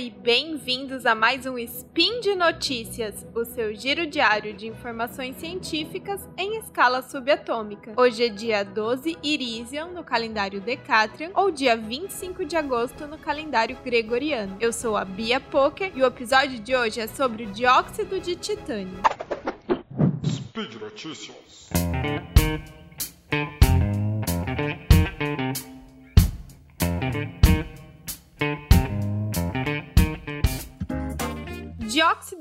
e bem-vindos a mais um Spin de Notícias, o seu giro diário de informações científicas em escala subatômica. Hoje é dia 12 Irisian no calendário Decatrian ou dia 25 de agosto no calendário Gregoriano. Eu sou a Bia Poker e o episódio de hoje é sobre o dióxido de titânio. Speed Notícias.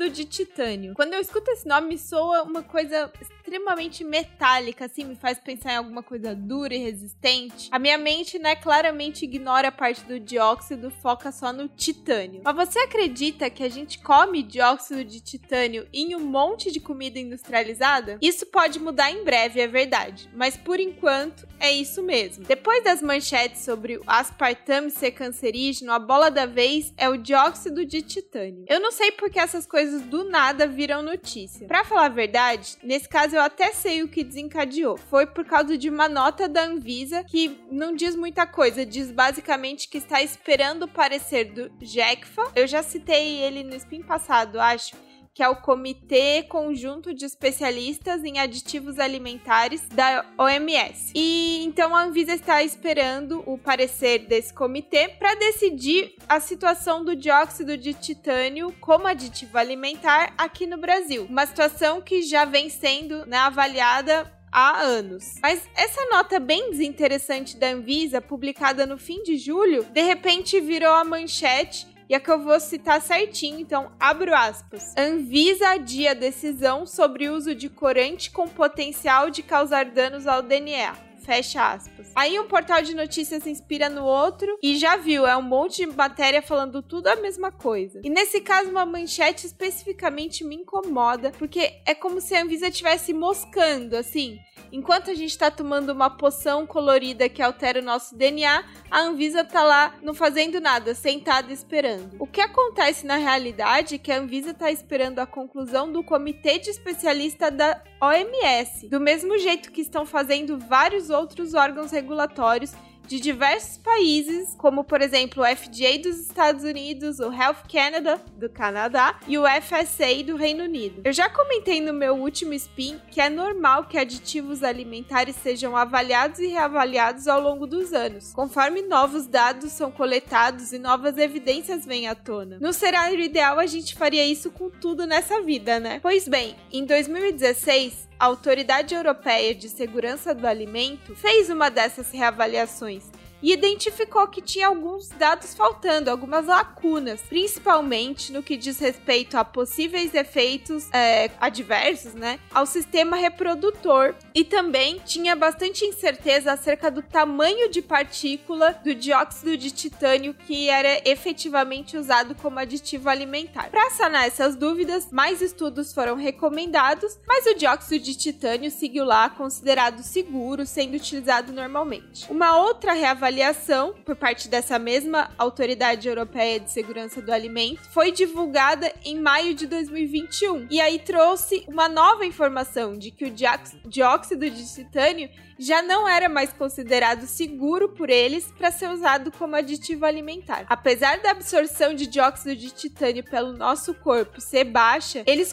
De titânio. Quando eu escuto esse nome, soa uma coisa extremamente metálica, assim, me faz pensar em alguma coisa dura e resistente. A minha mente, né, claramente ignora a parte do dióxido, foca só no titânio. Mas você acredita que a gente come dióxido de titânio em um monte de comida industrializada? Isso pode mudar em breve, é verdade, mas por enquanto é isso mesmo. Depois das manchetes sobre o aspartame ser cancerígeno, a bola da vez é o dióxido de titânio. Eu não sei porque essas coisas do nada viram notícia. Para falar a verdade, nesse caso eu até sei o que desencadeou. Foi por causa de uma nota da Anvisa que não diz muita coisa, diz basicamente que está esperando o parecer do JECFA. Eu já citei ele no spin passado, acho que é o Comitê Conjunto de Especialistas em Aditivos Alimentares da OMS. E então a Anvisa está esperando o parecer desse comitê para decidir a situação do dióxido de titânio como aditivo alimentar aqui no Brasil. Uma situação que já vem sendo né, avaliada há anos. Mas essa nota bem desinteressante da Anvisa, publicada no fim de julho, de repente virou a manchete e a que eu vou citar certinho, então abro aspas. Anvisa adia decisão sobre uso de corante com potencial de causar danos ao DNA. Fecha aspas. Aí um portal de notícias inspira no outro e já viu, é um monte de matéria falando tudo a mesma coisa. E nesse caso, uma manchete especificamente me incomoda, porque é como se a Anvisa estivesse moscando, assim. Enquanto a gente tá tomando uma poção colorida que altera o nosso DNA, a Anvisa tá lá não fazendo nada, sentada esperando. O que acontece na realidade é que a Anvisa tá esperando a conclusão do comitê de especialista da OMS, do mesmo jeito que estão fazendo vários outros órgãos regulatórios de diversos países, como por exemplo o FDA dos Estados Unidos, o Health Canada do Canadá e o FSA do Reino Unido. Eu já comentei no meu último spin que é normal que aditivos alimentares sejam avaliados e reavaliados ao longo dos anos, conforme novos dados são coletados e novas evidências vêm à tona. No cenário ideal, a gente faria isso com tudo nessa vida, né? Pois bem, em 2016, a Autoridade Europeia de Segurança do Alimento fez uma dessas reavaliações e identificou que tinha alguns dados faltando, algumas lacunas, principalmente no que diz respeito a possíveis efeitos é, adversos, né, ao sistema reprodutor e também tinha bastante incerteza acerca do tamanho de partícula do dióxido de titânio que era efetivamente usado como aditivo alimentar. Para sanar essas dúvidas, mais estudos foram recomendados, mas o dióxido de titânio seguiu lá considerado seguro, sendo utilizado normalmente. Uma outra reavaliação avaliação por parte dessa mesma Autoridade Europeia de Segurança do Alimento foi divulgada em maio de 2021 e aí trouxe uma nova informação de que o dióxido de titânio já não era mais considerado seguro por eles para ser usado como aditivo alimentar. Apesar da absorção de dióxido de titânio pelo nosso corpo ser baixa, eles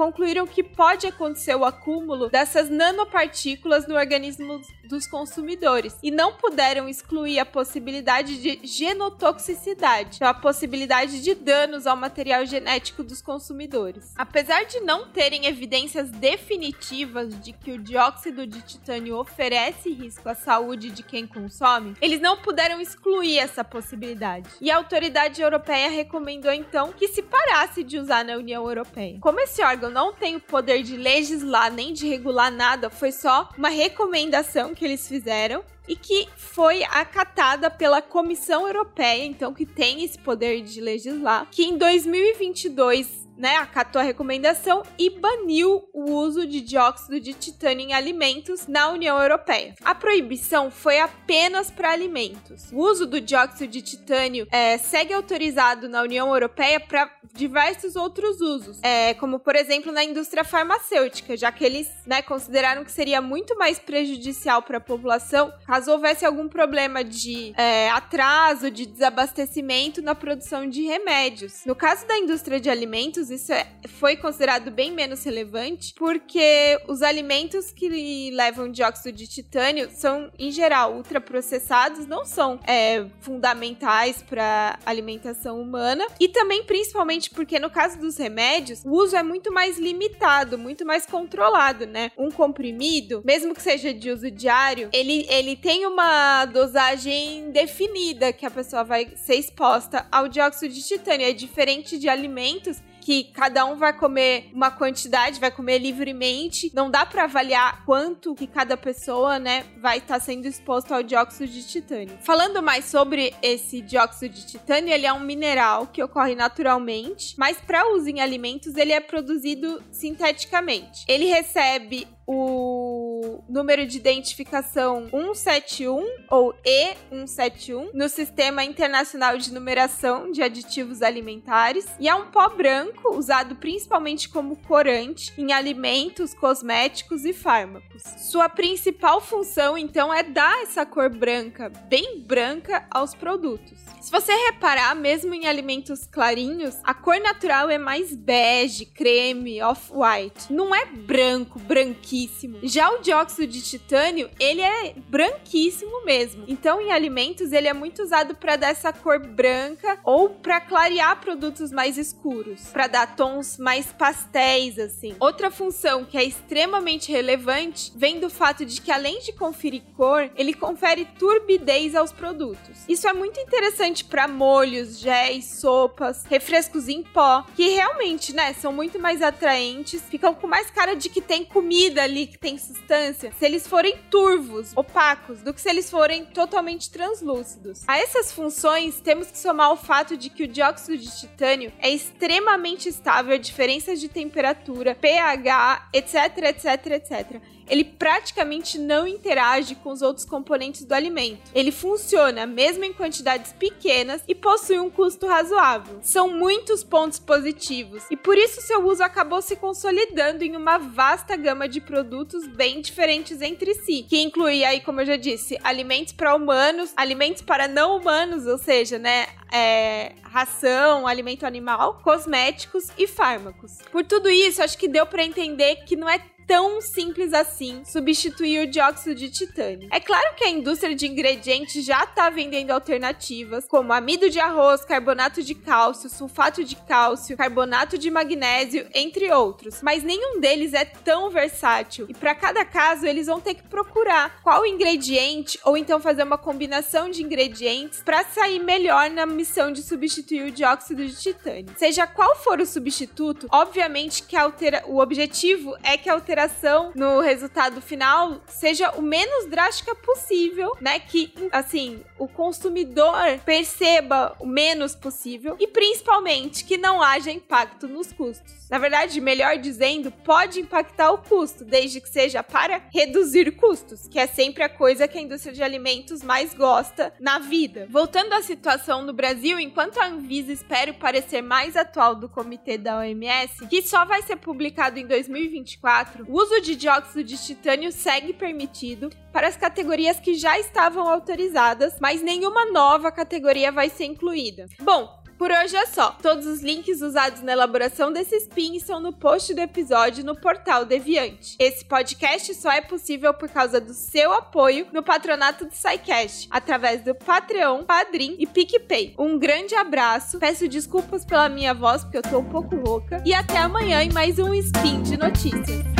concluíram que pode acontecer o acúmulo dessas nanopartículas no organismo dos consumidores e não puderam excluir a possibilidade de genotoxicidade, então a possibilidade de danos ao material genético dos consumidores. Apesar de não terem evidências definitivas de que o dióxido de titânio oferece risco à saúde de quem consome, eles não puderam excluir essa possibilidade. E a autoridade europeia recomendou então que se parasse de usar na União Europeia. Como esse órgão não tem o poder de legislar nem de regular nada, foi só uma recomendação que eles fizeram e que foi acatada pela Comissão Europeia, então que tem esse poder de legislar, que em 2022 né, acatou a recomendação e baniu o uso de dióxido de titânio em alimentos na União Europeia. A proibição foi apenas para alimentos. O uso do dióxido de titânio é, segue autorizado na União Europeia para diversos outros usos, é, como por exemplo na indústria farmacêutica, já que eles né, consideraram que seria muito mais prejudicial para a população caso houvesse algum problema de é, atraso, de desabastecimento na produção de remédios. No caso da indústria de alimentos, isso é, foi considerado bem menos relevante, porque os alimentos que levam dióxido de titânio são, em geral, ultraprocessados, não são é, fundamentais para alimentação humana, e também, principalmente, porque no caso dos remédios, o uso é muito mais limitado, muito mais controlado, né? Um comprimido, mesmo que seja de uso diário, ele, ele tem uma dosagem definida que a pessoa vai ser exposta ao dióxido de titânio. É diferente de alimentos que cada um vai comer uma quantidade, vai comer livremente. Não dá para avaliar quanto que cada pessoa, né, vai estar tá sendo exposto ao dióxido de titânio. Falando mais sobre esse dióxido de titânio, ele é um mineral que ocorre naturalmente, mas para uso em alimentos ele é produzido sinteticamente. Ele recebe o número de identificação 171 ou E171 no Sistema Internacional de Numeração de Aditivos Alimentares e é um pó branco usado principalmente como corante em alimentos, cosméticos e fármacos. Sua principal função então é dar essa cor branca, bem branca aos produtos. Se você reparar, mesmo em alimentos clarinhos, a cor natural é mais bege, creme, off-white. Não é branco, branquíssimo. Já o dióxido de titânio, ele é branquíssimo mesmo. Então, em alimentos, ele é muito usado para dar essa cor branca ou para clarear produtos mais escuros, para dar tons mais pastéis assim. Outra função que é extremamente relevante vem do fato de que além de conferir cor, ele confere turbidez aos produtos. Isso é muito interessante para molhos, géis, sopas, refrescos em pó, que realmente, né, são muito mais atraentes, ficam com mais cara de que tem comida ali, que tem substância, se eles forem turvos, opacos, do que se eles forem totalmente translúcidos. A essas funções, temos que somar o fato de que o dióxido de titânio é extremamente estável a diferenças de temperatura, pH, etc, etc, etc ele praticamente não interage com os outros componentes do alimento. Ele funciona mesmo em quantidades pequenas e possui um custo razoável. São muitos pontos positivos e por isso seu uso acabou se consolidando em uma vasta gama de produtos bem diferentes entre si, que inclui aí, como eu já disse, alimentos para humanos, alimentos para não humanos, ou seja, né, é, ração, alimento animal, cosméticos e fármacos. Por tudo isso, acho que deu para entender que não é tão simples assim substituir o dióxido de titânio. É claro que a indústria de ingredientes já está vendendo alternativas, como amido de arroz, carbonato de cálcio, sulfato de cálcio, carbonato de magnésio, entre outros, mas nenhum deles é tão versátil. E para cada caso, eles vão ter que procurar qual ingrediente ou então fazer uma combinação de ingredientes para sair melhor na missão de substituir o dióxido de titânio. Seja qual for o substituto, obviamente que altera... o objetivo é que a alteração no resultado final seja o menos drástica possível, né? Que, assim, o consumidor perceba o menos possível e principalmente que não haja impacto nos custos. Na verdade, melhor dizendo, pode impactar o custo, desde que seja para reduzir custos, que é sempre a coisa que a indústria de alimentos mais gosta na vida. Voltando à situação no Brasil, enquanto a Anvisa espera o parecer mais atual do comitê da OMS, que só vai ser publicado em 2024, o uso de dióxido de titânio segue permitido para as categorias que já estavam autorizadas, mas nenhuma nova categoria vai ser incluída. Bom, por hoje é só. Todos os links usados na elaboração desse spin estão no post do episódio no portal Deviante. Esse podcast só é possível por causa do seu apoio no patronato do SciCast, através do Patreon, Padrim e PicPay. Um grande abraço, peço desculpas pela minha voz porque eu tô um pouco rouca e até amanhã em mais um spin de notícias.